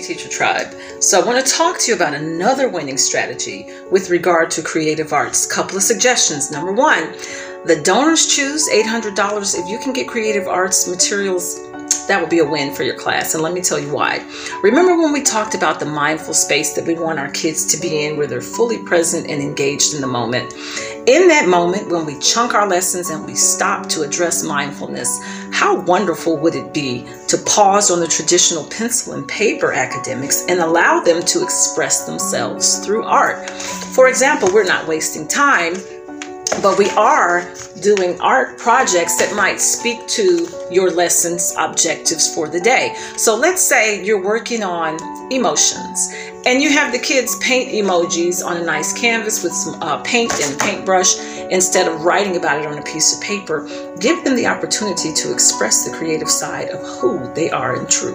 Teacher Tribe. So I want to talk to you about another winning strategy with regard to creative arts. Couple of suggestions. Number one, the DonorsChoose $800. If you can get creative arts materials that would be a win for your class. And let me tell you why. Remember when we talked about the mindful space that we want our kids to be in where they're fully present and engaged in the moment? In that moment, when we chunk our lessons and we stop to address mindfulness, how wonderful would it be to pause on the traditional pencil and paper academics and allow them to express themselves through art? For example, we're not wasting time but we are doing art projects that might speak to your lessons objectives for the day. So let's say you're working on emotions and you have the kids paint emojis on a nice canvas with some uh, paint and paintbrush instead of writing about it on a piece of paper. Give them the opportunity to express the creative side of who they are in truth.